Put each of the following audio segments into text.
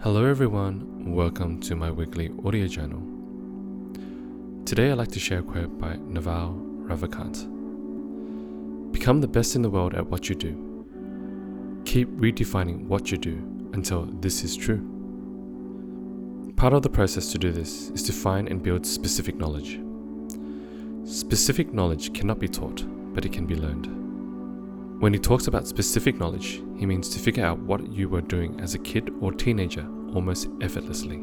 Hello, everyone. Welcome to my weekly audio journal. Today, I'd like to share a quote by Naval Ravikant Become the best in the world at what you do. Keep redefining what you do until this is true. Part of the process to do this is to find and build specific knowledge. Specific knowledge cannot be taught, but it can be learned. When he talks about specific knowledge, he means to figure out what you were doing as a kid or teenager almost effortlessly.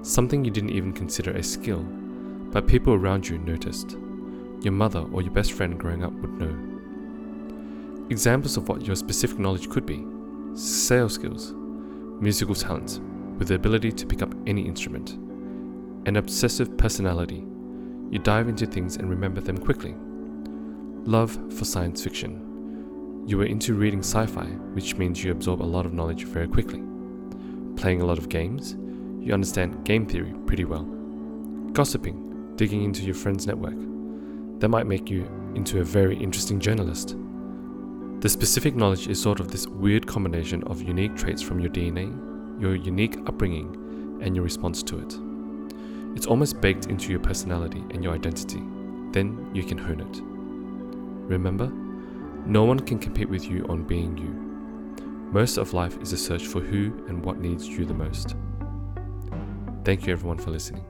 Something you didn't even consider a skill, but people around you noticed. Your mother or your best friend growing up would know. Examples of what your specific knowledge could be sales skills, musical talent, with the ability to pick up any instrument, an obsessive personality. You dive into things and remember them quickly. Love for science fiction you were into reading sci fi, which means you absorb a lot of knowledge very quickly. Playing a lot of games, you understand game theory pretty well. Gossiping, digging into your friend's network, that might make you into a very interesting journalist. The specific knowledge is sort of this weird combination of unique traits from your DNA, your unique upbringing, and your response to it. It's almost baked into your personality and your identity. Then you can hone it. Remember, no one can compete with you on being you. Most of life is a search for who and what needs you the most. Thank you everyone for listening.